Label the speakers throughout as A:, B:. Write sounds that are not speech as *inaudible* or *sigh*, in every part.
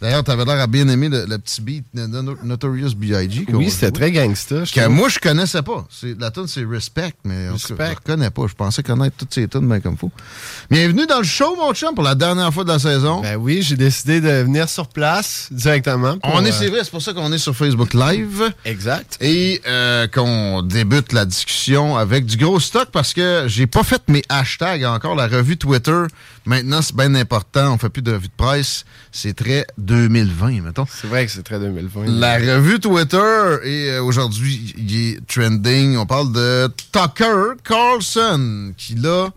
A: D'ailleurs, t'avais l'air à bien aimer le, le petit beat de No- Notorious B.I.G.
B: Oui, c'était très gangsta. je
A: Que
B: trouve.
A: moi, je connaissais pas. La tune, c'est Respect, mais tout cas, je
B: Respect.
A: ne connais pas. Je pensais connaître toutes ces tunes bien comme faut. Bienvenue dans le show, mon chum, pour la dernière fois de la saison.
B: Ben oui, j'ai décidé de venir sur place directement. pour,
A: on est,
B: euh,
A: c'est vrai, c'est pour ça qu'on est sur Facebook Live.
B: Exact.
A: Et euh, qu'on débute la discussion avec du gros stock parce que j'ai pas fait mes hashtags encore. La revue Twitter, maintenant, c'est bien important. On fait plus de revue de presse. C'est très 2020, mettons.
B: C'est vrai que c'est très 2020.
A: La revue Twitter, et euh, aujourd'hui, il est trending. On parle de Tucker Carlson, qui là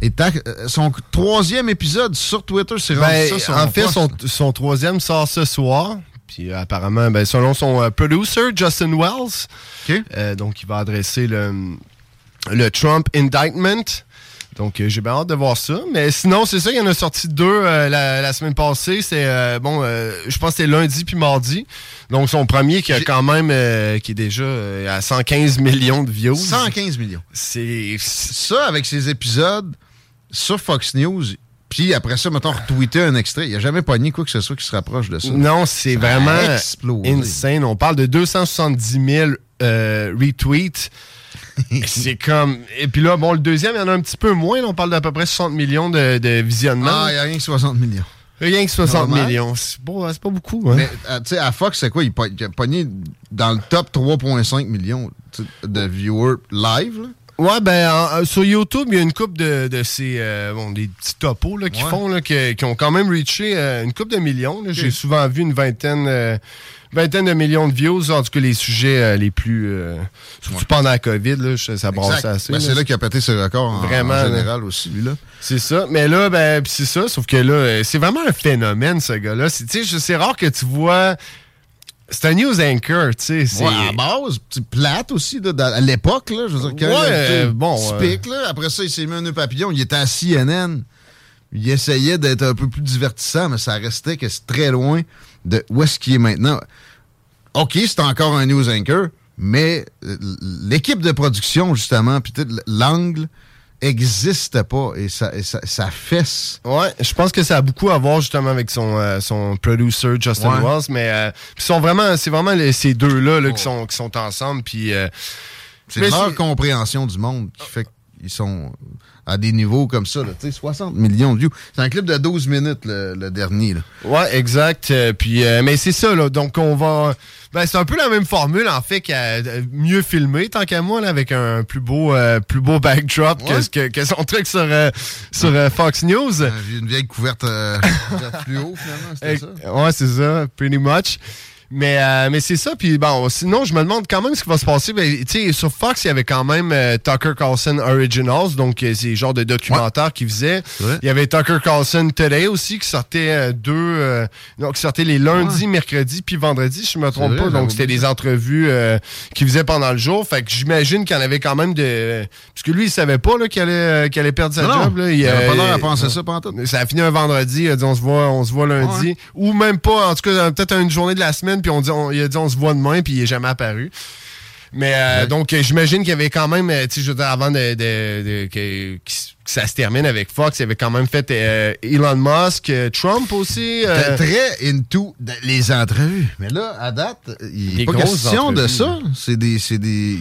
A: est à- euh, son troisième épisode sur Twitter. C'est
B: Ben,
A: ça, son
B: en fait, son, son troisième sort ce soir. Puis euh, apparemment, ben, selon son euh, producer, Justin Wells, euh, donc il va adresser le, le Trump indictment. Donc euh, j'ai bien hâte de voir ça. Mais sinon, c'est ça, il y en a sorti deux euh, la, la semaine passée. C'est euh, bon, euh, je pense que c'était lundi puis mardi. Donc son premier qui a quand même qui est déjà à 115 millions de views.
A: 115 millions.
B: C'est
A: Ça, avec ses épisodes sur Fox News, puis après ça, mettons, retweeter un extrait. Il n'y a jamais pogné quoi que ce soit qui se rapproche de ça.
B: Non, c'est vraiment
A: explosé.
B: insane. On parle de 270 000 euh, retweets. *laughs* c'est comme. Et puis là, bon, le deuxième, il y en a un petit peu moins. là. on parle d'à peu près 60 millions de, de visionnements.
A: Ah, il n'y a rien que 60 millions.
B: Rien que 60
A: Normal.
B: millions. C'est pas, c'est pas beaucoup. Hein?
A: Mais, euh, tu sais, à Fox, c'est quoi? Il, a pogné dans le top 3,5 millions de viewers live. là?
B: Ouais, ben, en- euh, sur YouTube, il y a une coupe de, de ces. euh, bon, des petits topos là, qui
A: Ouais.
B: font, là, qui, qui ont quand même reaché euh, une coupe de millions. J'ai souvent vu une vingtaine. euh, vingtaine de millions de views, en tout cas les sujets les plus... euh, surtout pendant la COVID, là, je- ça brassait assez.
A: Ben, c'est là qu'il a pété ses records en,
B: Vraiment,
A: en général aussi, lui-là.
B: C'est ça. Mais là, ben, pis c'est ça. Sauf que là, c'est vraiment un phénomène, ce gars-là. C'est rare que tu vois. C'est un news anchor, tu sais. c'est-
A: Ouais, à base, plate aussi, à l'époque, là, je veux dire, quand
B: Ouais, euh, bon,
A: typique, là. Après ça, il s'est mis un nœud papillon, il était à CNN. Il essayait d'être un peu plus divertissant, mais ça restait que c'est très loin de où est-ce qu'il est maintenant. OK, c'est encore un news anchor, mais euh, l'équipe de production, justement, puis l'angle existe pas et ça, et ça, ça fesse.
B: Ouais, je pense que ça a beaucoup à voir justement avec son, euh, son producer Justin
A: Ouais.
B: Wells, mais euh, sont vraiment, c'est vraiment les- ces deux-là là, qui, sont, qui sont ensemble. Puis, euh,
A: C'est leur compréhension du monde qui fait qu'ils sont à des niveaux comme ça. là. Tu sais, 60 millions de views. C'est un clip de 12 minutes, le, le dernier. Là.
B: Ouais, exact. Euh, puis, euh, mais c'est ça, là. Donc, on va. Ben, c'est un peu la même formule, en fait, qu'à euh, mieux filmer, tant qu'à moi, là, avec un plus beau, euh, plus beau backdrop que
A: Ouais.
B: ce que, que son truc sur, sur Fox News.
A: Une vieille couverte, *laughs* couverte fluo, finalement, c'était ça.
B: Ouais, c'est ça, pretty much. Mais, euh, mais c'est ça, puis bon, sinon, je me demande quand même ce qui va se passer. Ben, tu sais, sur Fox, il y avait quand même euh, Tucker Carlson Originals, donc euh, c'est le genre de documentaire qu'il faisait.
A: vrai.
B: Il y avait Tucker Carlson Today aussi, qui sortait euh, deux... euh, non, qui sortait les lundis, mercredis, puis vendredis, si je me trompe
A: vrai,
B: pas. Donc, c'était des entrevues euh, qu'il faisait pendant le jour. Fait que j'imagine qu'il y en avait quand même de... Parce que lui, il savait pas là, qu'il allait, qu'il allait perdre sa
A: Non,
B: job. Là.
A: il avait pas l'air à penser ça pendant tout.
B: ça a fini un vendredi, il a dit on se voit, on se voit lundi. Ou même pas, en tout cas, peut-être une journée de la semaine, puis on dit, on- il a dit on se voit demain, puis il est jamais apparu. Mais euh, donc, j'imagine qu'il y avait quand même, euh, tu sais, je veux dire, avant de, de- de- s- que ça se termine avec Fox. Il avait quand même fait euh, Elon Musk, euh, Trump aussi.
A: euh, très into les entrevues. Mais là, à date, il n'est pas question de ça. C'est des, des,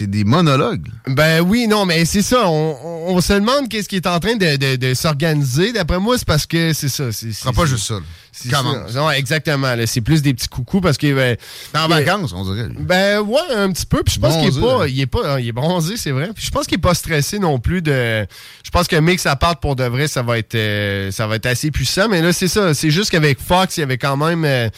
A: des monologues.
B: Ben oui, non, mais c'est ça. On, se demande qu'est-ce qui est en train de, de, s'organiser. D'après moi, c'est parce que c'est ça. C'est
A: pas juste ça.
B: Comment? Non, exactement. C'est plus des petits coucous parce qu'il est
A: en vacances, on dirait.
B: Ben ouais, un petit peu. Puis je pense qu'il est pas, il est pas, il est bronzé, c'est vrai. Puis je pense qu'il est pas stressé non plus de. Je pense que mix à part pour de vrai, ça va être, euh, ça va être assez puissant. Mais là, c'est ça. C'est juste qu'avec Fox, il y avait quand même. Euh,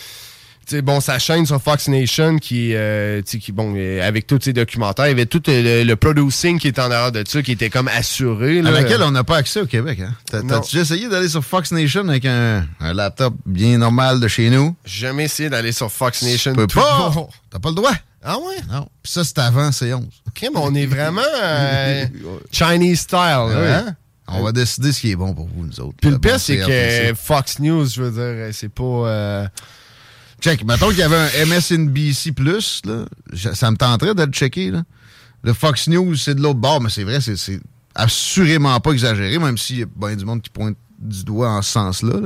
B: bon, sa chaîne sur Fox Nation qui, euh, qui bon, euh, avec tous ses documentaires, il y avait tout le, producing qui était en arrière de ça, qui était comme assuré.
A: À laquelle on n'a pas accès au Québec. Hein? T'as-tu essayé d'aller sur Fox Nation avec un, laptop bien normal de chez nous?
B: Jamais essayé d'aller sur Fox Nation.
A: Tu peux pas! T'as pas le droit.
B: Ah ouais?
A: Non. Puis ça, c'est avant C11.
B: OK, mais on est vraiment euh, *laughs* Chinese style. Hein?
A: On va décider ce qui est bon pour vous, nous autres.
B: Puis le pire, c'est que Fox News, je veux dire, c'est pas...
A: Check. Mettons qu'il y avait un MSNBC, là, ça me tenterait de le checker. Là. Le Fox News, c'est de l'autre bord, mais c'est vrai, c'est assurément pas exagéré, même s'il y a bien du monde qui pointe du doigt en ce sens-là.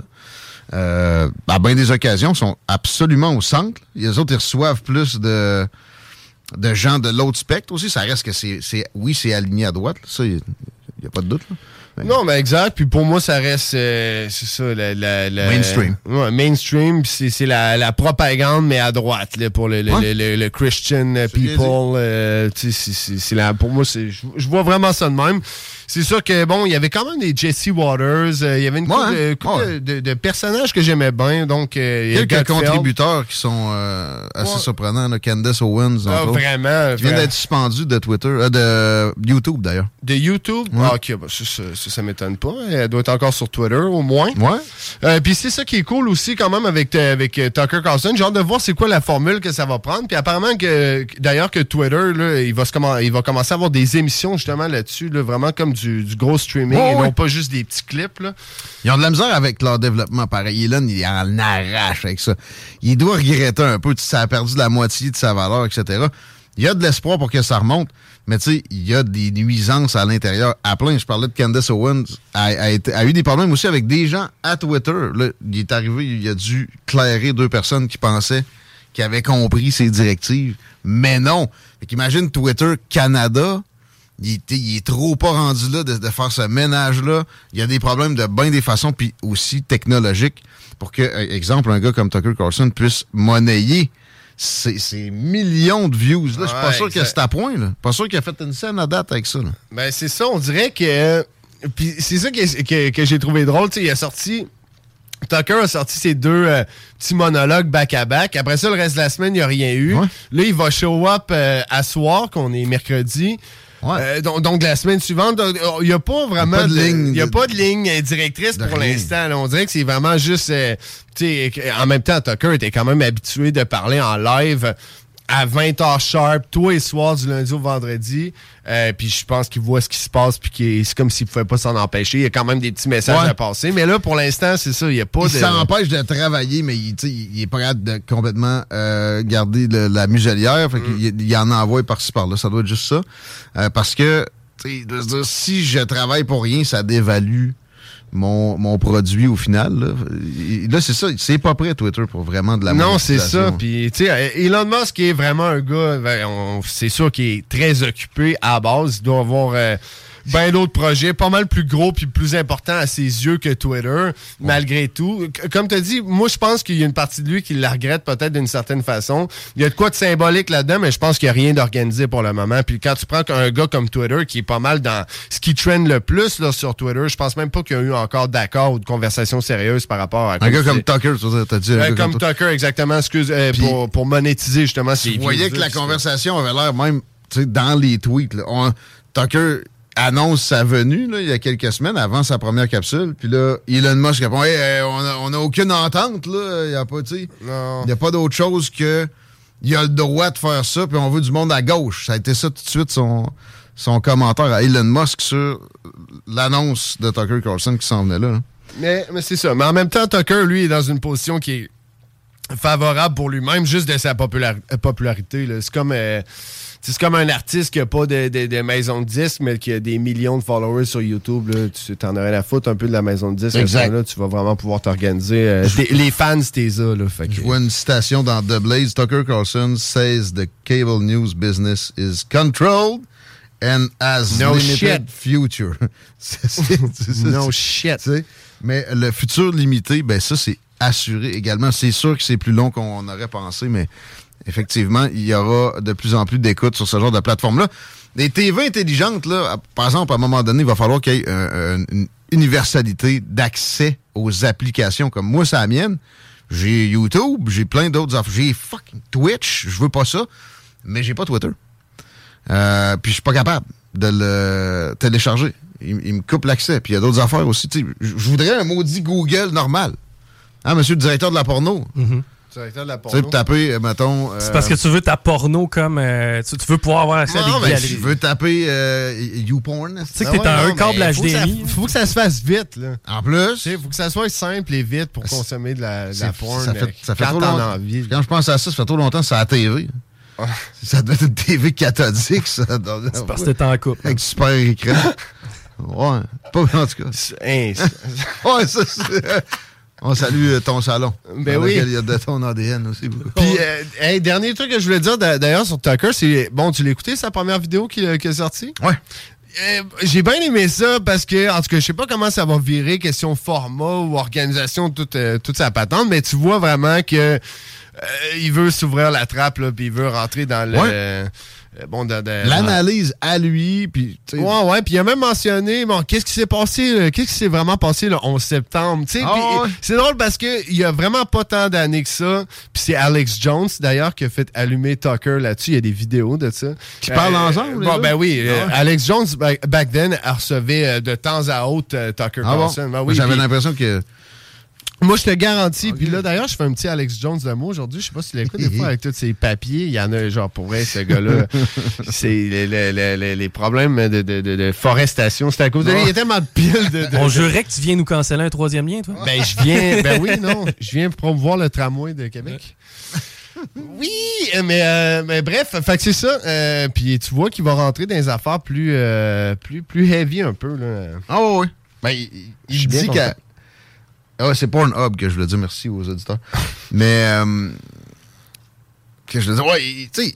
A: Euh, à bien des occasions, sont absolument au centre. Les autres, ils reçoivent plus de, de gens de l'autre spectre aussi. Ça reste que c'est. Oui, c'est aligné à droite. Ça, il n'y a, pas de doute.
B: Non, mais exact. Puis pour moi, ça reste, euh, c'est ça, la, la,
A: mainstream.
B: Ouais, mainstream, c'est la, la, propagande, mais à droite, là, pour le, le, le, Christian people. Euh, c'est pour moi, je vois vraiment ça de même c'est sûr que, bon, il y avait quand même des Jesse Waters. Euh, il y avait une couple, de, personnages que j'aimais bien. Donc,
A: euh, Quelques contributeurs qui sont euh, assez surprenants. Candace Owens,
B: ah, vraiment.
A: Qui vient d'être suspendu de Twitter, de YouTube d'ailleurs.
B: De YouTube? Ah, ok, bah, ça, ça, m'étonne pas. Elle doit être encore sur Twitter, au moins.
A: Ouais.
B: Puis c'est ça qui est cool aussi, quand même, avec, avec Tucker Carlson. J'ai hâte de voir c'est quoi la formule que ça va prendre. Puis apparemment, que d'ailleurs, que Twitter, là, il, va se il va commencer à avoir des émissions, justement, là-dessus, là, vraiment comme du, gros streaming et non pas juste des petits clips. Là.
A: Ils ont de la misère avec leur développement. Pareil, Elon, il en arrache avec ça. Il doit regretter un peu. Ça a perdu la moitié de sa valeur, etc. Il y a de l'espoir pour que ça remonte, mais tu sais, il y a des nuisances à l'intérieur. À plein, je parlais de Candace Owens, a, a, eu des problèmes aussi avec des gens à Twitter. Là, il est arrivé, il a dû clairer deux personnes qui pensaient qu'il avait compris ses directives. Mais non. Imagine Twitter Canada, il, est trop pas rendu là de, faire ce ménage-là. Il y a des problèmes de bien des façons, puis aussi technologiques, pour que, euh, exemple, un gars comme Tucker Carlson puisse monnayer ces, millions de views. Là. Je suis pas sûr que c'est à point. Là. Pas sûr qu'il a fait une scène à date avec ça.
B: Ben, c'est ça, on dirait que. Puis c'est ça que, que, j'ai trouvé drôle. il a sorti. Tucker a sorti ses deux euh, petits monologues back-à-back. Après ça, le reste de la semaine, il n'y a rien eu. Là, il va show up euh, à soir, qu'on est mercredi. Euh, donc, la semaine suivante, il n'y a pas vraiment de, ligne. A pas de ligne directrice pour l'instant. On dirait que c'est vraiment juste. Euh, en même temps, Tucker était quand même habitué de parler en live à 20h sharp, tous les soirs du lundi au vendredi. Euh, puis je pense qu'il voit ce qui se passe, puis c'est comme s'il pouvait pas s'en empêcher. Il y a quand même des petits messages à passer. Mais là, pour l'instant, c'est ça, il n'y a pas
A: il de... s'empêche de travailler, mais il, il est pas capable de complètement euh, garder la muselière. Fait mm. il, il, en envoie par-ci par-là. Ça doit être juste ça. Euh, parce que, si je travaille pour rien, ça dévalue mon, produit au final. Là, c'est ça. C'est pas prêt, Twitter, pour vraiment de la
B: Non, c'est ça. Puis, tu sais, Elon Musk est vraiment un gars, ben, c'est sûr qu'il est très occupé à base. Il doit avoir... Euh, ben d'autres projets, pas mal plus gros puis plus importants à ses yeux que Twitter, malgré tout. Comme tu as dit, moi, je pense qu'il y a une partie de lui qui la regrette peut-être d'une certaine façon. Il y a de quoi de symbolique là-dedans, mais je pense qu'il n'y a rien d'organisé pour le moment. Puis quand tu prends un gars comme Twitter, qui est pas mal dans ce qui trend le plus là, sur Twitter, je pense même pas qu'il y a eu encore d'accord ou de conversation sérieuse par rapport à...
A: Un gars comme Tucker, tu as dit.
B: Un comme, Tucker, exactement. Excuse, euh, pour, pour monétiser justement
A: Vous voyez que la conversation avait l'air même dans les tweets. Tucker annonce sa venue là, il y a quelques semaines avant sa première capsule. Puis là, Elon Musk répond hey, on n'a aucune entente, là. Il n'y a pas, a pas d'autre chose que il a le droit de faire ça, puis on veut du monde à gauche. Ça a été ça tout de suite son, son commentaire à Elon Musk sur l'annonce de Tucker Carlson qui s'en venait là.
B: Mais, mais c'est ça. Mais en même temps, Tucker, lui, est dans une position qui est favorable pour lui-même, juste de sa popularité. C'est comme. Euh, c'est comme un artiste qui a pas de, de- de maison de disques, mais qui a des millions de followers sur YouTube. Là, tu t'en aurais la faute un peu de la maison de disques.
A: Exact.
B: Là, tu vas vraiment pouvoir t'organiser. euh, les fans, t'es ça. Là, fait que-
A: Je vois une citation dans The Blaze. Tucker Carlson says the cable news business is controlled and has
B: No
A: limited
B: shit.
A: future. *laughs*
B: No shit.
A: Mais le futur limité, ben ça, c'est assuré également. C'est sûr que c'est plus long qu'on aurait pensé, mais effectivement, il y aura de plus en plus d'écoute sur ce genre de plateforme-là. Les TV intelligentes, là, par exemple, à un moment donné, il va falloir qu'il y ait euh, une universalité d'accès aux applications. Comme moi, c'est la mienne. J'ai YouTube, j'ai plein d'autres affaires. J'ai fucking Twitch, je veux pas ça, mais j'ai pas Twitter. Euh, puis je suis pas capable de le télécharger. Il, me coupe l'accès. Puis il y a d'autres affaires aussi. Je voudrais un maudit Google normal. Hein, monsieur le directeur de la porno?
B: Directeur de la
A: Tu sais, taper, euh, mettons...
C: C'est parce que tu veux ta porno comme. euh, tu, tu veux pouvoir avoir accès à
A: Non,
C: des
A: mais
C: galeries.
A: je veux taper euh, YouPorn.
C: Tu sais que t'es un câble
B: que, ça,
C: HDMI.
B: faut que ça se fasse vite. Là.
A: En plus,
B: Il faut que ça soit simple et vite pour consommer de la, de la porn.
A: ça fait,
B: euh,
A: ça fait trop longtemps. Quand je pense à ça, ça fait trop longtemps que c'est à la TV. Ça doit être une TV cathodique, ça. *laughs*
C: C'est parce que t'es en couple.
A: Avec super écran. *laughs* Ouais. Pas en tout cas.
B: C'est-
A: Ouais, ça, c'est- On salue euh, ton salon.
B: Ben oui.
A: Il y a de ton ADN aussi. beaucoup.
B: Puis, euh, hey, dernier truc que je voulais dire d'a- d'ailleurs sur Tucker, c'est. Bon, tu l'as écouté, sa première vidéo qui, qui est sortie?
A: Ouais.
B: Euh, J'ai bien aimé ça parce que, en tout cas, je sais pas comment ça va virer, question format ou organisation, toute, euh, toute sa patente, mais tu vois vraiment que euh, il veut s'ouvrir la trappe, là, puis il veut rentrer dans le.
A: Ouais.
B: Euh, bon,
A: L'analyse à lui, puis
B: Ouais, ouais, puis il a même mentionné, bon, qu'est-ce qui s'est passé, là? qu'est-ce qui s'est vraiment passé le 11 septembre,
A: Ah, ouais.
B: c'est drôle parce que il y a vraiment pas tant d'années que ça, puis c'est Alex Jones, d'ailleurs, qui a fait allumer Tucker là-dessus, il y a des vidéos de ça.
A: Qui parlent ensemble, les
B: Bon, ben oui, euh,
A: Ah ouais.
B: Alex Jones, back, back then, recevait euh, de temps à autre euh, Tucker
A: Ah bon?
B: Carlson. Ben oui,
A: J'avais l'impression que.
B: Moi, je te garantis. Puis là, d'ailleurs, je fais un petit Alex Jones de moi aujourd'hui. Je sais pas si tu l'écoutes des fois avec tous ses papiers. Il y en a, genre, pour vrai, ce gars-là. *laughs* c'est les, les- les- les- les problèmes de, de- de- de forestation. C'est à cause de lui. Il y a tellement de piles de. de-
C: On jurait que tu viens nous canceller un troisième lien, toi.
B: Ben, je viens. Ben oui, non. *laughs* Je viens promouvoir le tramway de Québec. Oui, mais, euh, mais bref, fait que c'est ça. Euh, puis tu vois qu'il va rentrer dans des affaires plus, euh, plus, plus heavy un peu. Là.
A: Ah ouais, ouais. Ben, il, il dit
B: content.
A: Ah c'est Pornhub que je voulais dire. Merci aux auditeurs. Mais. euh, que je voulais dire. Ouais, tu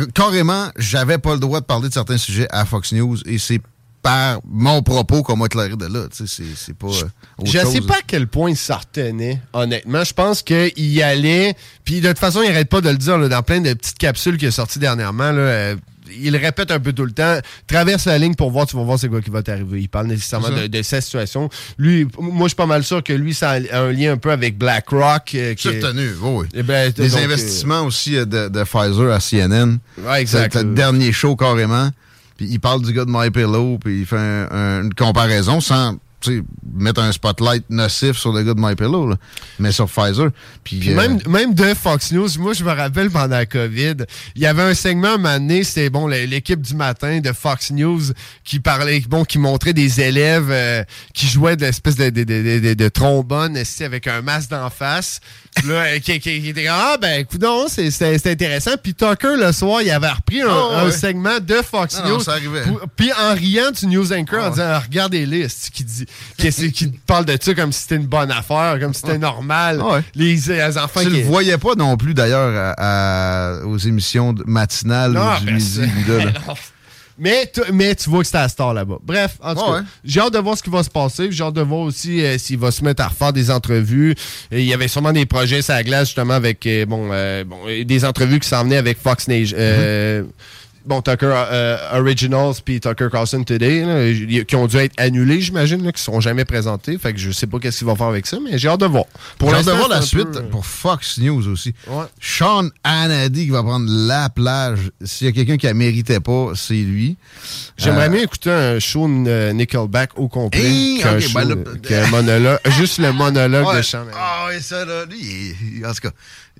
A: sais, carrément, j'avais pas le droit de parler de certains sujets à Fox News et c'est par mon propos qu'on m'a éclairé de là. Tu sais, c'est- c'est pas. euh, autre
B: Je
A: chose.
B: sais pas à quel point il s'en retenait, honnêtement. Je pense qu'il y allait. Puis de toute façon, il arrête pas de le dire là, dans plein de petites capsules qu'il a sorties dernièrement. Là, euh, il répète un peu tout le temps. Traverse la ligne pour voir, tu vas voir c'est quoi qui va t'arriver. Il parle nécessairement de, de sa situation. Lui, moi, je suis pas mal sûr que lui, ça a un lien un peu avec BlackRock. euh, qui
A: C'est
B: est-
A: retenu, oui, oui.
B: Eh ben,
A: Des
B: donc, euh,
A: investissements aussi euh, de, de Pfizer à CNN.
B: Ouais, exact.
A: C'est le dernier show carrément. Puis il parle du gars de MyPillow, puis il fait un- un- une comparaison sans mettre un spotlight nocif sur le gars de MyPillow, là, mais sur Pfizer. Puis,
B: Puis
A: euh,
B: même, même de Fox News, moi je me rappelle pendant la COVID, il y avait un segment à un moment donné, c'était bon, l'équipe du matin de Fox News qui parlait, bon, qui montrait des élèves euh, qui jouaient de l'espèce de, de, de, de- de trombone avec un masque d'en face. Là, euh, qui, qui- qui était ah ben écoute c'est intéressant. Puis Tucker, le soir, il avait repris un,
A: Oh,
B: un
A: ouais.
B: segment de Fox
A: Non, non,
B: News.
A: ça arrivait.
B: Puis en riant du news anchor, en
A: Ah,
B: disant, regardez-les, esti, qui dit, qui, qui parle de ça comme si c'était une bonne affaire, comme si c'était normal.
A: Ah, ouais.
B: Les, les enfants
A: tu
B: qui...
A: le voyais pas non plus d'ailleurs à- à- aux émissions matinales
B: Non,
A: du
B: ben,
A: midi. là. *laughs*
B: Mais, tu- mais tu vois que c'est à la star là-bas. Bref, en tout
A: Ouais,
B: cas,
A: ouais.
B: j'ai hâte de voir ce qui va se passer. J'ai hâte de voir aussi euh, s'il va se mettre à refaire des entrevues. Et il y avait sûrement des projets sur la glace, justement, avec euh, bon, euh, bon, des entrevues qui s'en venaient avec Fox Nation. euh, Bon, Tucker euh, Originals puis Tucker Carlson Today, là, qui ont dû être annulés, j'imagine, qui ne sont jamais présentés. Fait que je sais pas qu'est-ce qu'il va faire avec ça, mais j'ai hâte de voir.
A: Pour J'ai hâte de voir la suite
B: peu, euh,
A: pour Fox News aussi.
B: Ouais.
A: Sean Hannity qui va prendre la plage. S'il y a quelqu'un qui la méritait pas, c'est lui.
B: J'aimerais
A: Euh,
B: mieux écouter un show de Nickelback au complet
A: Hey,
B: qu'un show,
A: ben
B: euh, qu'un monologue. *laughs* Juste le monologue
A: Ouais.
B: de Sean Hannity.
A: Ah oui, ça là, lui, il- il- en tout cas,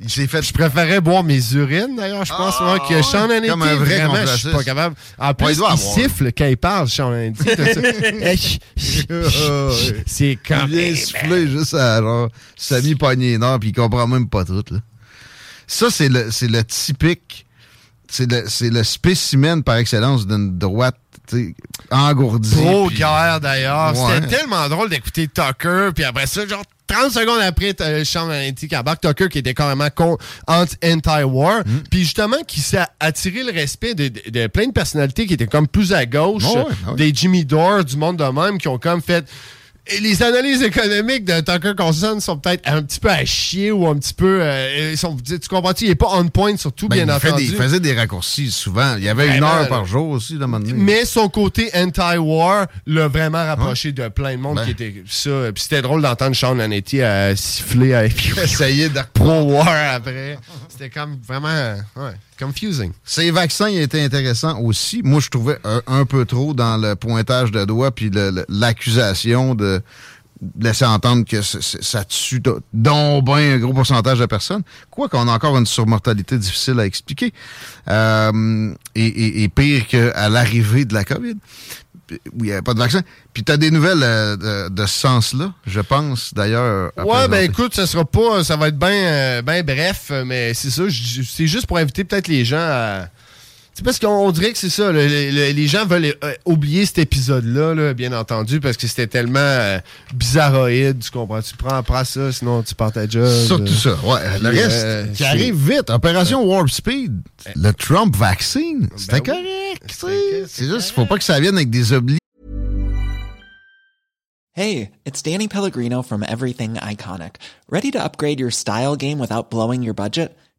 A: fait.
B: Je préférais boire mes urines, d'ailleurs, je pense,
A: Ah,
B: moi, que Sean. Hannity.
A: Comme un vrai
B: vraiment, je suis pas capable. En plus,
A: il
B: siffle quand il parle, Sean Hannity. *laughs* *laughs* C'est quand
A: Il vient souffler juste à genre Samy Pogné Nord puis il comprend même pas tout là. Ça c'est le c'est le typique c'est le, c'est le spécimen par excellence d'une droite engourdie.
B: Pro-guerre d'ailleurs. C'était tellement drôle d'écouter Tucker, puis après ça, genre 30 secondes après, t'as Sean Hannity qui embarque Tucker qui était carrément con- anti- anti-war,
A: Mm.
B: puis justement qui s'est attiré le respect de, de- de plein de personnalités qui étaient comme plus à gauche, des Jimmy Dore, du monde de même, qui ont comme fait... Et les analyses économiques de Tucker Carlson sont peut-être un petit peu à chier ou un petit peu... euh, ils sont, tu comprends-tu? Il est pas on point surtout,
A: Ben,
B: bien
A: il,
B: entendu.
A: des, il faisait des raccourcis souvent. Il y avait une
B: Vraiment,
A: heure
B: là.
A: par jour aussi, moment donné.
B: Mais son côté anti-war l'a vraiment rapproché de plein de monde
A: Ben.
B: qui était ça. Puis c'était drôle d'entendre Sean Hannity à siffler à *laughs*
A: Essayer de
B: pro-war après. *laughs* C'était comme vraiment ouais, confusing.
A: Ces vaccins étaient intéressants aussi. Moi, je trouvais un, un peu trop dans le pointage de doigts puis l'accusation de laisser entendre que ça tue donc ben un gros pourcentage de personnes. Quoi qu'on a encore une surmortalité difficile à expliquer. Euh, et- et pire qu'à l'arrivée de la COVID, où il n'y avait pas de vaccin. Puis tu as des nouvelles euh, de, de ce sens-là, je pense, d'ailleurs.
B: Ouais, ben
A: présenter.
B: écoute, ça sera pas, ça va être bien ben bref, mais c'est ça, c'est juste pour inviter peut-être les gens à. C'est parce qu'on dirait que c'est ça, le- le- le- les gens veulent euh, oublier cet épisode-là, là, bien entendu, parce que c'était tellement euh, bizarroïde, tu comprends? Tu prends, prends ça, sinon tu pars ta job.
A: Surtout
B: euh.
A: ça. Ouais, le
B: Puis,
A: reste
B: euh,
A: qui arrive vite. Opération Warp Speed. Le Trump vaccine. C'était
B: Ben oui.
A: correct.
B: C'était-
A: C'est juste, il faut pas que ça vienne avec des oublis.
D: Hey, it's Danny Pellegrino from Everything Iconic. Ready to upgrade your style game without blowing your budget?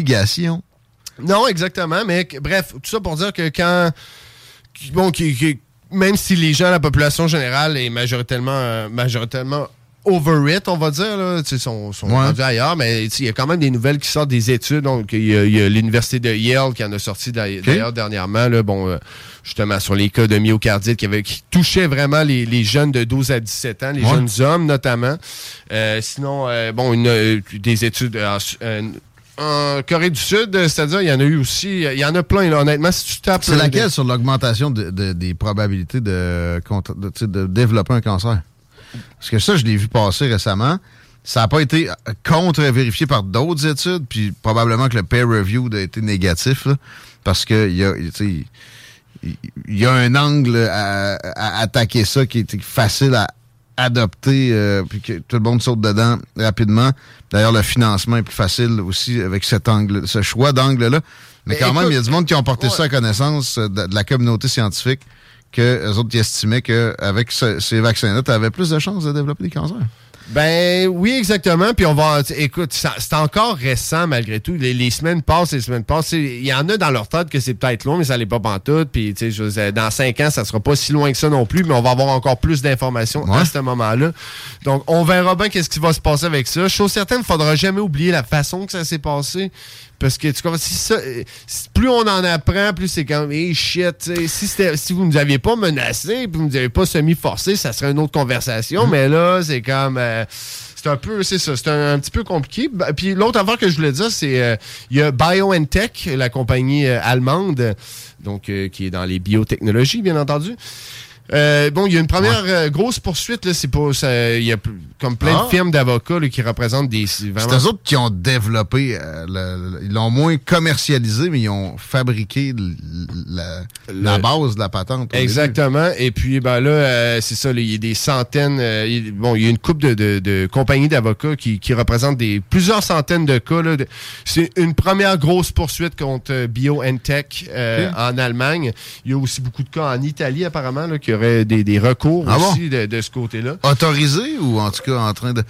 A: Obligation.
B: Non, exactement, mais bref, tout ça pour dire que quand. Bon, qui- qui- même si les gens, la population générale est majoritairement, euh, majoritairement over it, on va dire, là, sont, sont
A: Ouais.
B: rendus ailleurs, mais il y a quand même des nouvelles qui sortent des études. Donc, il y a, l'Université de Yale qui en a sorti d'ailleurs dernièrement, là, bon, euh, justement, sur les cas de myocardite qui, avait, qui touchaient vraiment les, les jeunes de 12 à 17 ans, les
A: Ouais.
B: jeunes hommes notamment. Euh, sinon, bon, une, des études en, euh, Corée du Sud, euh, c'est-à-dire, il y en a eu aussi, il y en a plein, là, honnêtement, si tu tapes...
A: C'est
B: là,
A: laquelle sur l'augmentation de- de- des probabilités de, développer un cancer? Parce que ça, je l'ai vu passer récemment. Ça n'a pas été euh, contre-vérifié par d'autres études, puis probablement que le peer review a été négatif, là, parce qu'il y a, il il y a un angle à, à attaquer ça qui est facile à adopter, euh, puis que tout le monde saute dedans rapidement. D'ailleurs, le financement est plus facile aussi avec cet angle, ce choix d'angle-là. Mais
B: Mais
A: quand même, il y a du monde qui ont porté
B: ouais.
A: ça à connaissance euh, de, de la communauté scientifique que eux autres qui estimaient qu'avec ce- ces vaccins-là, tu avais plus de chances de développer des cancers.
B: Ben oui, exactement. Puis on va. Écoute, c'est encore récent malgré tout. Les, les semaines passent, les semaines passent. Il y en a dans leur tête que c'est peut-être long, mais ça l'est pas pantoute. Puis tu sais, dans cinq ans, ça sera pas si loin que ça non plus, mais on va avoir encore plus d'informations
A: Ouais.
B: à ce moment-là. Donc, on verra bien qu'est-ce qui va se passer avec ça. Chose certaine, il faudra jamais oublier la façon que ça s'est passé. Parce que tu comprends, si ça, euh, plus on en apprend, plus c'est comme, hey shit, si, c'était- si vous nous aviez pas menacé, puis vous nous avez pas semi-forcé, ça serait une autre conversation.
A: Mm.
B: Mais là, c'est comme, euh, c'est un peu, c'est ça, c'est un, un petit peu compliqué. Bah, Puis l'autre affaire que je voulais dire, c'est, euh, il y a BioNTech, la compagnie euh, allemande, donc euh, qui est dans les biotechnologies, bien entendu. Euh, bon, il y a une première euh, grosse poursuite. là, C'est pas, ça- il y a comme plein
A: Ah.
B: de firmes d'avocats là, qui représentent des.
A: C'est eux autres qui ont développé, euh, le- le- ils l'ont moins commercialisé, mais ils ont fabriqué la, base de la patente. début.
B: Exactement. Et puis, ben là, euh, c'est ça, il y a des centaines. bon, il y a une couple de, de- de compagnies d'avocats qui, qui représentent des plusieurs centaines de cas. là, de- c'est une première grosse poursuite contre BioNTech en Allemagne. Il y a aussi beaucoup de cas en Italie, apparemment, là, qui des, des recours
A: Ah bon?
B: aussi de, de ce côté-là.
A: Autorisé ou en tout cas en train de.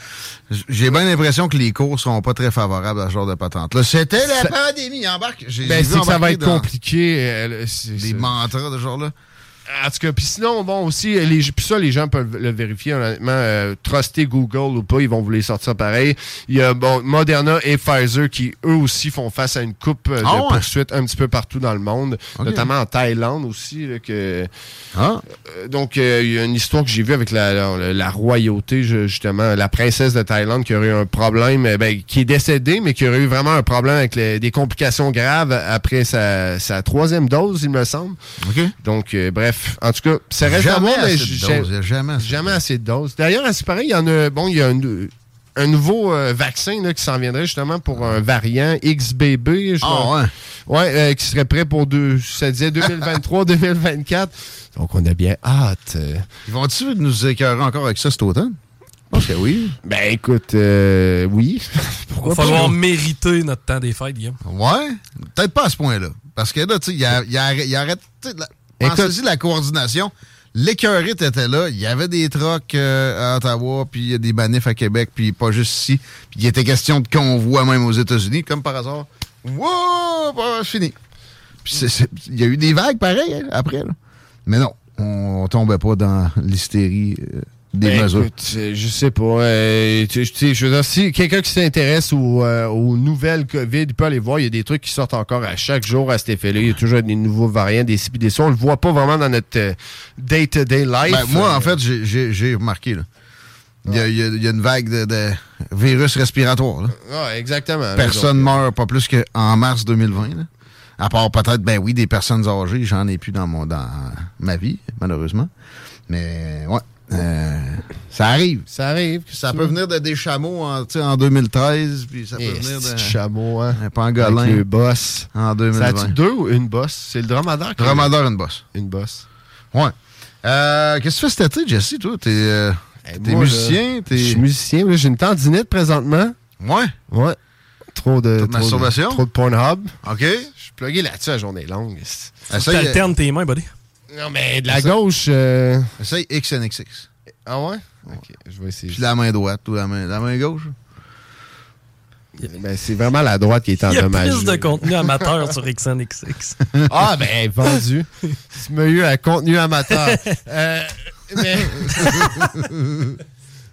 A: J'ai bien l'impression que les cours sont pas très favorables à ce genre de patente. Là, c'était la
B: Ça-
A: pandémie, embarque.
B: Ben, c'est que ça va être
A: dans
B: compliqué. euh, là,
A: Des mantras de ce genre-là.
B: En tout cas, puis sinon, bon, aussi, les, puis ça, les gens peuvent le vérifier, honnêtement. Euh, truster Google ou pas, ils vont vous les sortir pareil. Il y a, bon, Moderna et Pfizer qui, eux aussi, font face à une coupe euh, de
A: Ah ouais?
B: poursuites un petit peu partout dans le monde, notamment en Thaïlande aussi. là, que,
A: Ah.
B: euh, donc, il y a une histoire que j'ai vue avec la, la, la royauté, justement, la princesse de Thaïlande qui aurait eu un problème, euh, ben, qui est décédée, mais qui aurait eu vraiment un problème avec les- des complications graves après sa, sa troisième dose, il me semble. Donc, bref, en tout cas, ça reste à
A: Jamais
B: voir, mais
A: jamais assez de
B: jamais assez de doses. D'ailleurs, à ce pareil, il y en a, bon, il y a un, un nouveau euh, vaccin là, qui s'en viendrait justement pour un variant XBB. je
A: Ah
B: crois.
A: ouais.
B: Ouais, euh, qui serait prêt pour deux, ça disait 2023-2024. *laughs* Donc, on a bien hâte. euh.
A: Ils vont-tu nous écœurer encore avec ça cet automne? Pense que oui.
B: Ben, écoute, euh, oui. *laughs*
C: Il va
B: Pourquoi
C: falloir
B: pas?
C: mériter notre temps des fêtes, Guillaume.
A: Ouais. Peut-être pas à ce point-là. Parce que là, tu sais, il arrête. Tu sais, la- Pensez-y coordination. L'écœurite était là. Il y avait des trocs euh, à Ottawa, puis il y a des manifs à Québec, puis pas juste ici. Puis il était question de convoi même aux États-Unis, comme par hasard. Wow! bah, fini. Il y a eu des vagues pareilles hein, après. là. Mais non, on, tombait pas dans l'hystérie euh, des
B: Ben,
A: mesures.
B: écoute, euh, je sais pas. euh, tu- je veux dire, si quelqu'un qui s'intéresse aux, euh, aux nouvelles COVID, il peut aller voir. Il y a des trucs qui sortent encore à chaque jour à cet effet-là. Il y a toujours des nouveaux variants, des ci, des ça. On le voit pas vraiment dans notre day-to-day life.
A: Ben, moi, en fait, j'ai- remarqué. là. Il y, a, y y une vague de, de virus respiratoire. là.
B: ouais, exactement. là,
A: Personne
B: donc,
A: meurt pas plus qu'en mars 2020. là. À part peut-être, ben oui, des personnes âgées. J'en ai plus dans, mon, dans ma vie, malheureusement. Mais, ouais. Euh, ça arrive.
B: Ça arrive.
A: Ça peut venir de des chameaux en, tu sais, en 2013, puis ça peut venir de
B: chameau, hein.
A: un pangolin
B: Avec le boss.
A: en
B: Ça a-tu
A: 2020.
B: deux ou une bosse? C'est le dromadaire qui a
A: Dromadaire, une bosse.
B: Une bosse.
A: Ouais. Euh, Qu'est-ce que tu fais cet été, Jesse, toi? T'es euh, musicien?
B: Je suis musicien. J'ai une tendinite présentement.
A: Ouais.
B: Ouais. Trop de,
A: Trop de
B: trop
A: masturbation?
B: Trop de Pornhub.
A: OK.
B: Je suis plugué là-dessus la journée longue.
A: Essaye, euh,
C: T'alternes tes mains, buddy.
B: Non, mais de la gauche. euh,
A: essaye XNXX.
B: Ah ouais? Ok, je vais essayer.
A: Puis la main droite ou la main, la main gauche.
B: Ben, c'est vraiment la droite qui est
C: Il y a
B: endommagée.
C: plus de contenu *laughs* amateur sur XNXX.
B: Ah, ben, vendu. Tu m'as eu un contenu amateur. *laughs* Euh, mais... *laughs*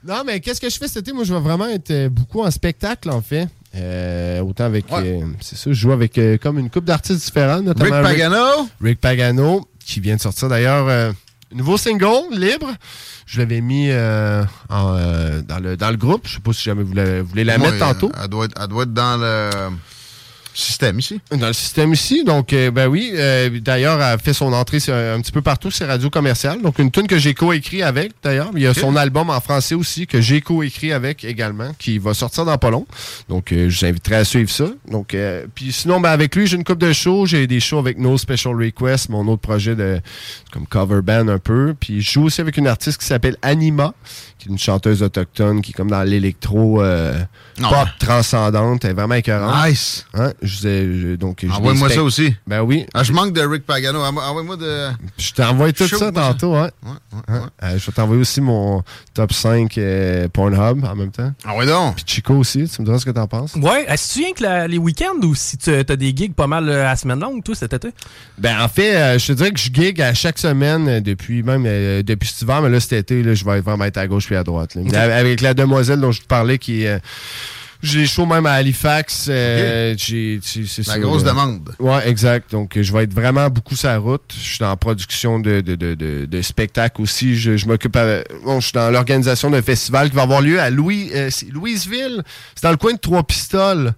B: non, mais qu'est-ce que je fais cet été? Moi, je vais vraiment être euh, beaucoup en spectacle, en fait. Euh, autant avec.
A: Ouais.
B: euh, c'est ça, je joue avec euh, comme une coupe d'artistes différents,
A: Rick
B: notamment
A: Pagano.
B: Rick Pagano, qui vient de sortir d'ailleurs euh, un nouveau single, libre. Je l'avais mis euh, en, euh, dans, le, dans le groupe. Je sais pas si jamais vous, la- vous voulez la mettre tantôt.
A: Elle doit, être, elle doit être dans le système ici.
B: Dans le système ici, donc euh, ben oui. euh, d'ailleurs, elle fait son entrée un petit peu partout sur Radio Commerciale. Donc une tune que j'ai coécrit avec, d'ailleurs. Il y a son album en français aussi que j'ai coécrit avec également, qui va sortir dans pas long. Donc euh, je vous inviterai à suivre ça. Donc puis sinon, ben, avec lui, j'ai une coupe de shows. J'ai des shows avec No Special Request, mon autre projet de comme cover band un peu. Puis je joue aussi avec une artiste qui s'appelle Anima, qui est une chanteuse autochtone qui est comme dans l'électro pop transcendante. Elle est vraiment écœurante.
A: Nice.
B: Hein? Je donc,
A: Envoie-moi ça aussi.
B: Ben oui.
A: Ah, je manque de Rick Pagano. Envoie- Envoie-moi de.
B: Je t'envoie tout
A: Show,
B: ça tantôt, hein.
A: Ouais, ouais,
B: Hein?
A: ouais.
B: Euh, je vais t'envoyer aussi mon top 5 euh, Pornhub en même temps.
A: Ah, ouais, donc.
B: Puis Chico aussi, tu me diras ce que t'en penses.
C: Ouais, est-ce que tu viens que la- les week-ends ou si tu as des gigs pas mal euh, à semaine longue, toi, cet été?
B: Ben en fait, euh, je te dirais que je gig à chaque semaine depuis même euh, depuis cet hiver, mais là cet été, là, je vais vraiment être à gauche puis à droite. là. Avec la demoiselle dont je te parlais qui euh, j'ai des shows même à Halifax. euh, j'ai- c'est- c'est
A: La
B: ça,
A: grosse
B: là.
A: demande.
B: Ouais, exact. Donc, euh, je vais être vraiment beaucoup sur la route. Je suis la production de, de, de, de, de spectacles aussi. Je, je m'occupe. à- Bon, je suis dans l'organisation d'un festival qui va avoir lieu à Louis, euh, c'est Louisville. C'est dans le coin de Trois-Pistoles.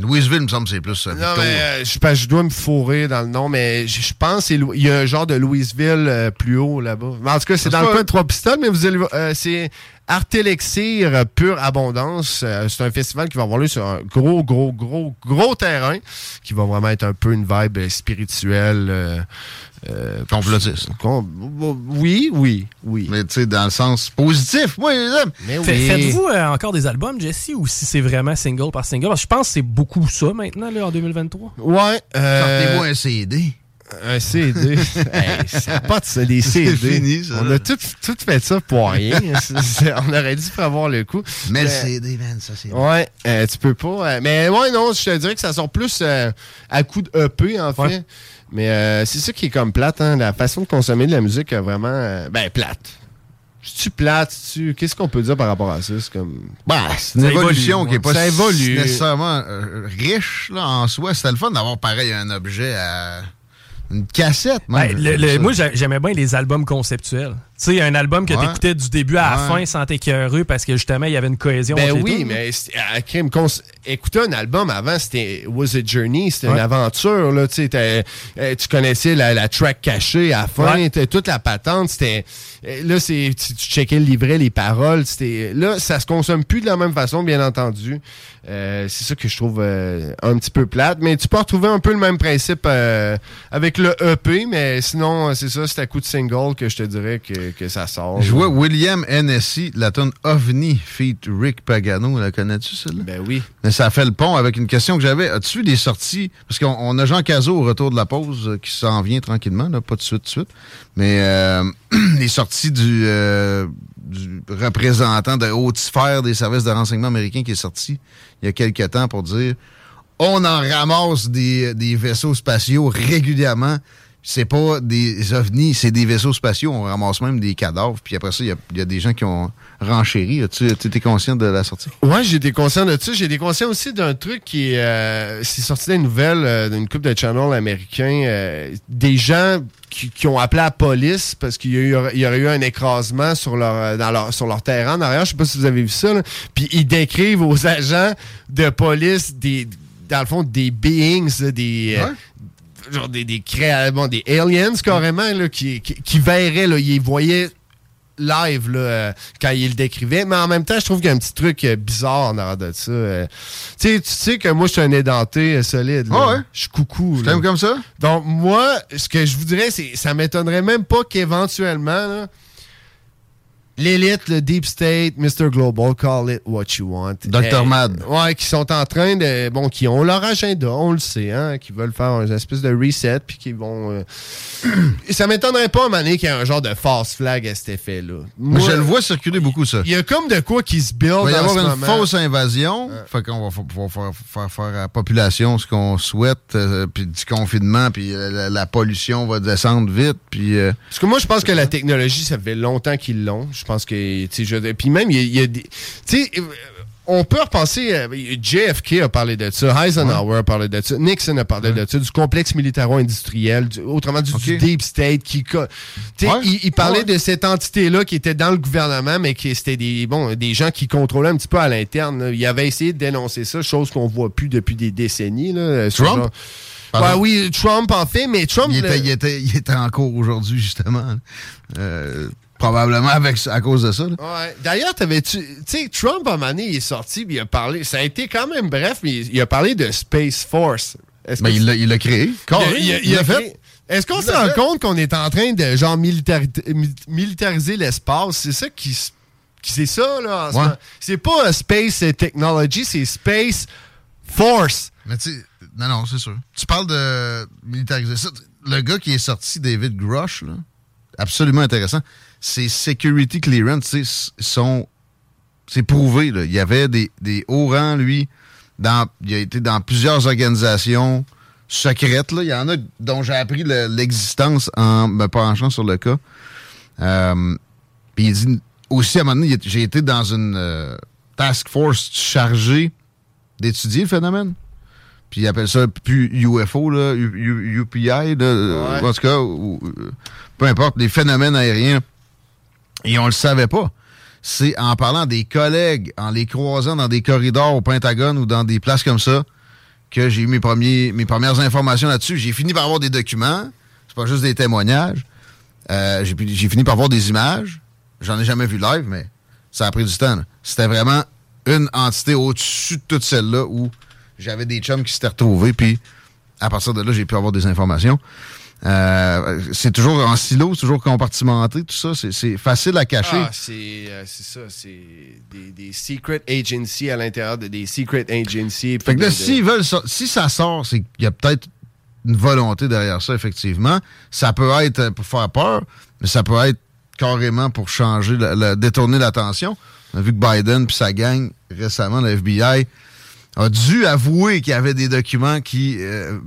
A: Louisville, il me semble, c'est plus. euh,
B: Non, mais euh, je, dois me fourrer dans le nom, mais je, je pense qu'il y a un genre de Louisville euh, plus haut là-bas. Mais en tout cas, c'est
A: Ça
B: dans le coin de Trois-Pistoles, mais vous allez voir, euh, c'est Artélexir euh, Pure Abondance. Euh, c'est un festival qui va avoir lieu sur un gros, gros, gros, gros terrain, qui va vraiment être un peu une vibe euh, spirituelle. euh, euh,
A: Complotiste.
B: con- oui, oui, oui.
A: Mais tu sais, dans le sens positif. Moi, les aime.
B: Mais oui.
C: Faites-vous euh, encore des albums, Jesse, ou si c'est vraiment single par single? Parce que je pense que c'est beaucoup ça maintenant, là, en 2023.
B: Ouais. euh,
A: Sortez-moi un CD.
B: Un CD. *laughs* hey, ça de ça, des CD.
A: fini, ça,
B: On
A: là.
B: a tout, tout fait ça pour rien. *laughs* On aurait dû prévoir le coup.
A: Mais le CD, man, ça, c'est.
B: Ouais, euh, tu peux pas. euh, mais ouais, non, je te dirais que ça sort plus euh, à coup de EP, en fait.
C: Ouais.
B: Mais euh, c'est ça qui est comme plate, hein. La façon de consommer de la musique est vraiment. ben, plate. tu plate, tu Qu'est-ce qu'on peut dire par rapport à ça? C'est comme.
A: Bah, c'est une évolution
B: évolue,
A: qui n'est pas
B: ça évolue.
A: nécessairement riche là, en soi. C'était le fun d'avoir pareil un objet à une cassette. même.
C: Ben, le- le-
A: Ça.
C: moi, j'a- j'aimais bien les albums conceptuels. Tu sais, un album que
A: Ouais.
C: t'écoutais du début à la
A: Ouais.
C: fin sans t'écœurer parce que justement, il y avait une cohésion
B: Ben
C: entre les
B: oui,
C: deux.
B: mais à crime, écouter un album avant, c'était Was a Journey, c'était une aventure. Là, tu euh, tu connaissais la, la track cachée à la fin, toute la patente. C'était euh, là, c'est tu, tu checkais le livret, les paroles. C'était là, ça se consomme plus de la même façon, bien entendu. Euh, c'est ça que je trouve euh, un petit peu plate, mais tu peux retrouver un peu le même principe euh, avec le EP, mais sinon, c'est ça, c'est à coup de single que je te dirais que, que ça sort.
A: Je vois William Hennessy, la tonne OVNI, feat Rick Pagano. La connais-tu, celle-là?
B: Ben oui.
A: Mais ça fait le pont avec une question que j'avais. As-tu vu les sorties? Parce qu'on on a Jean Cazot au retour de la pause euh, qui s'en vient tranquillement, là, pas de suite, de suite. Mais euh, *clears throat* les sorties du, euh, du représentant de haute sphère des services de renseignement américains qui est sorti il y a quelques temps pour dire on en ramasse des, des vaisseaux spatiaux régulièrement. C'est pas des ovnis, c'est des vaisseaux spatiaux. On ramasse même des cadavres. Puis après ça, il y a- il y, a des gens qui ont renchéri. Tu étais conscient de la sortie?
B: J'ai été conscient de ça. J'ai été conscient aussi d'un truc qui est, euh, c'est sorti des nouvelles euh, d'une couple de channels américains. euh, des gens qui, qui ont appelé la police parce qu'il y, aurait eu un écrasement sur leur, euh, dans leur, sur leur terrain en arrière. Je sais pas si vous avez vu ça. là. Puis ils décrivent aux agents de police des, dans le fond, des beings, des, euh, genre des, des bon, des aliens carrément, là, qui, qui, qui verraient, là, ils voyaient live là, euh, quand il le décrivait. Mais en même temps, je trouve qu'il y a un petit truc euh, bizarre en arrière de ça. euh. tu sais, tu sais que moi, je suis un édenté solide.
A: Ah ouais?
B: Je suis coucou.
A: T'aimes comme ça?
B: Donc, moi, ce que je vous dirais, c'est ça m'étonnerait même pas qu'éventuellement, l'élite, le Deep State, Mr. Global, call it what you want.
A: Dr.
B: euh,
A: Mad.
B: Ouais, qui sont en train de. Bon, qui ont leur agenda, on le sait, hein, qui veulent faire une espèce de reset, puis qui vont. euh, *clears throat* ça m'étonnerait pas, donné, qu'il y ait un genre de false flag à cet effet-là.
A: Moi, je le vois circuler beaucoup, ça.
B: Il y a comme de quoi qui se build.
A: Il va y avoir une
B: moment.
A: fausse invasion. Fait qu'on va pouvoir faire, faire, faire à la population ce qu'on souhaite, euh, puis du confinement, puis euh, la, la pollution va descendre vite, puis... euh,
B: Parce que moi, je pense que la technologie, ça fait longtemps qu'ils l'ont. Je pense que, je- puis même, il y a, des, euh, on peut repenser, euh, JFK a parlé de ça, Eisenhower a parlé de ça, Nixon a parlé de ça, du complexe militaro-industriel, du- autrement dit, du deep state, qui,
A: Ouais.
B: il, il parlait de cette entité-là qui était dans le gouvernement, mais qui c'était des, bon, des gens qui contrôlaient un petit peu à l'interne. là. Il avait essayé de dénoncer ça, chose qu'on voit plus depuis des décennies. Là, ce
A: Trump?
B: genre-
A: Pardon?
B: Ouais, oui, Trump en fait, mais Trump.
A: il,
B: le-
A: était, il, était, il était en cours aujourd'hui, justement. Euh, probablement avec, à cause de ça. là.
B: Ouais. D'ailleurs, t'avais-tu. Tu sais, Trump, à un moment donné, il est sorti, puis il a parlé. Ça a été quand même bref, mais il, il a parlé de Space Force.
A: Ben,
B: que
A: il l'a- créé.
B: il a- il
A: l'a
B: fait. Est-ce qu'on se rend compte qu'on est en train de genre militari- mi- militariser l'espace? C'est ça qui. C'est ça, là, en
A: Ouais.
B: C'est pas euh, Space Technology, c'est Space Force.
A: Mais tu sais, non, non, c'est sûr. Tu parles de militariser ça. Le gars qui est sorti, David Grush, là, absolument intéressant. Ses security clearance, sont. C'est prouvé, là. Il y avait des, des hauts rangs, lui. Dans, il a été dans plusieurs organisations secrètes, là. Il y en a dont j'ai appris le- l'existence en me penchant sur le cas. Euh, Puis il dit aussi, à un moment donné, il j'ai été dans une euh, task force chargée d'étudier le phénomène. Puis ils appellent ça plus UFO, là, U- U- UPI, là, euh, en tout cas, ou- euh, peu importe, les phénomènes aériens. Et on le savait pas. C'est en parlant des collègues, en les croisant dans des corridors au Pentagone ou dans des places comme ça, que j'ai eu mes, premières informations là-dessus. J'ai fini par avoir des documents. C'est pas juste des témoignages. Euh, j'ai fini par voir des images. J'en ai jamais vu live, mais ça a pris du temps. C'était vraiment une entité au-dessus de toutes celles-là où j'avais des chums qui s'étaient retrouvés, puis à partir de là, j'ai pu avoir des informations. Euh, c'est toujours en silo, c'est toujours compartimenté, tout ça. C'est- facile à cacher.
B: Ah, c'est euh, ça, c'est des, des secret agencies à l'intérieur de des secret agencies.
A: Fait que là,
B: de-
A: s'ils veulent si ça sort, c'est qu'il y a peut-être une volonté derrière ça, effectivement. Ça peut être euh, pour faire peur, mais ça peut être carrément pour changer, la- la- détourner l'attention. On a vu que Biden puis sa gang, récemment, le FBI, a dû avouer qu'il y avait des documents qui euh,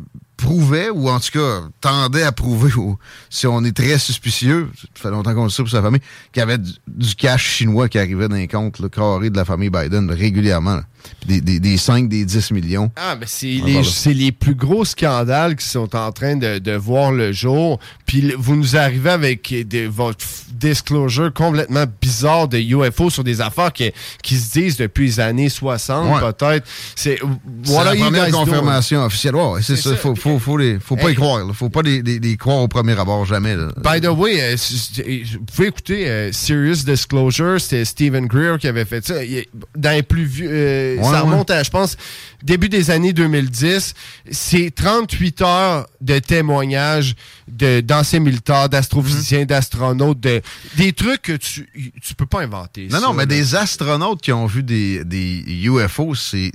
A: prouvaient, ou en tout cas tendaient à prouver, ou, si on est très suspicieux, ça fait longtemps qu'on le sait pour sa famille, qu'il y avait du, du cash chinois qui arrivait dans les comptes là, carrés de la famille Biden là, régulièrement. là. Des, des, des 5, des 10 millions.
B: Ah, mais c'est
A: On
B: les, c'est les plus gros scandales qui sont en train de, de voir le jour. Puis le- vous nous arrivez avec des, votre disclosure complètement bizarre de UFO sur des affaires qui, qui se disent depuis les années 60,
A: Ouais.
B: peut-être. C'est
A: C'est la première
B: doing?
A: confirmation officielle. C'est
B: C'est
A: ça.
B: ça.
A: Faut, faut, faut, les, faut pas
B: Hey.
A: y croire. là. Faut pas les, les- les croire au premier abord, jamais. là.
B: By the way, euh, vous pouvez écouter euh, Serious Disclosure, c'était Stephen Greer qui avait fait ça. Il- Dans les plus vieux, euh,
A: Ouais,
B: ça
A: ouais.
B: remonte à, je pense, début des années 2010. C'est 38 heures de témoignages de- d'anciens militaires, d'astrophysiciens, d'astronautes, de, des trucs que tu, tu peux pas inventer.
A: Non,
B: ça,
A: non, mais
B: là.
A: des astronautes qui ont vu des, des UFO, c'est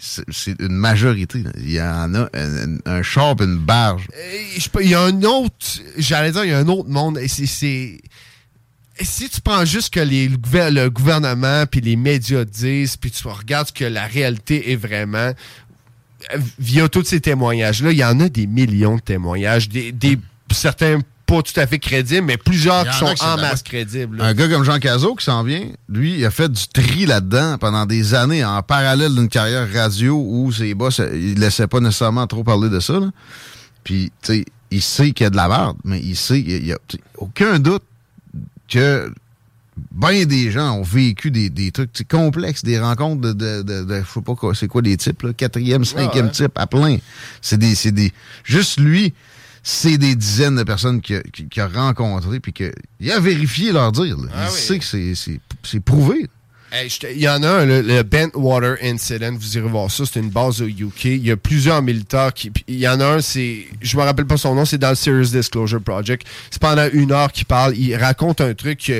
A: une majorité. Il y en a un, un char pis une barge.
B: Euh, Il y a un autre, j'allais dire, il y a un autre monde. et c'est- C'est. Si tu prends juste que les, le gouver- le gouvernement puis les médias disent, puis tu regardes ce que la réalité est vraiment, euh, via tous ces témoignages-là, il y en a des millions de témoignages, des, des- certains pas tout à fait crédibles, mais plusieurs qui sont en masse crédibles. là.
A: Un gars comme Jean Cazot qui s'en vient, lui, il a fait du tri là-dedans pendant des années en parallèle d'une carrière radio où ses boss, euh, ils laissaient pas nécessairement trop parler de ça. là. Puis, tu sais, il sait qu'il y a de la merde, mais il sait, il y a aucun doute que bien des gens ont vécu des, des trucs complexes, des rencontres de, de, de, de- je sais pas quoi, c'est quoi les types, là, quatrième, cinquième
B: ouais.
A: type, à plein. C'est des, c'est des, juste lui, c'est des dizaines de personnes qu'il a, a rencontrées puis qu'il a vérifié leur dire. là.
B: Ah
A: il
B: oui.
A: sait que c'est, c'est,
B: Il y en a un, le, le Bentwater Incident, vous irez voir ça, c'est une base au UK. Il y a plusieurs militaires qui. Il y en a un, c'est. Je me rappelle pas son nom, c'est dans le Serious Disclosure Project. C'est pendant une heure qu'il parle. Il raconte un truc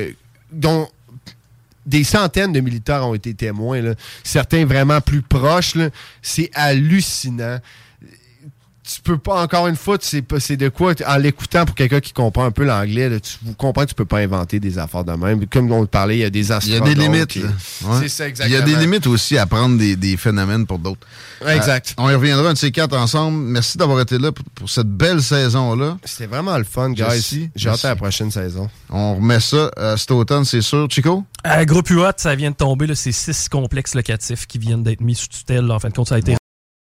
B: dont des centaines de militaires ont été témoins. là. Certains vraiment plus proches. C'est hallucinant. Tu peux pas, encore une fois, tu sais pas c'est de quoi, en l'écoutant pour quelqu'un qui comprend un peu l'anglais, tu vous comprends que tu peux pas inventer des affaires de même. Comme on le parlait, il y a des
A: Il y a des limites. Ouais.
B: C'est ça,
A: Il
B: exactement.
A: y a des limites aussi à prendre des, des phénomènes pour d'autres.
B: Exact.
A: Euh, on y reviendra un de ces quatre ensemble. Merci d'avoir été là pour, pour cette belle saison-là.
B: C'était vraiment le fun, guys. J'ai hâte à la prochaine saison.
A: On remet ça euh, cet automne, c'est sûr. Chico?
C: À groupe UAT, ça vient de tomber. là, C'est six complexes locatifs qui viennent d'être mis sous tutelle. là. En fin de compte, ça a été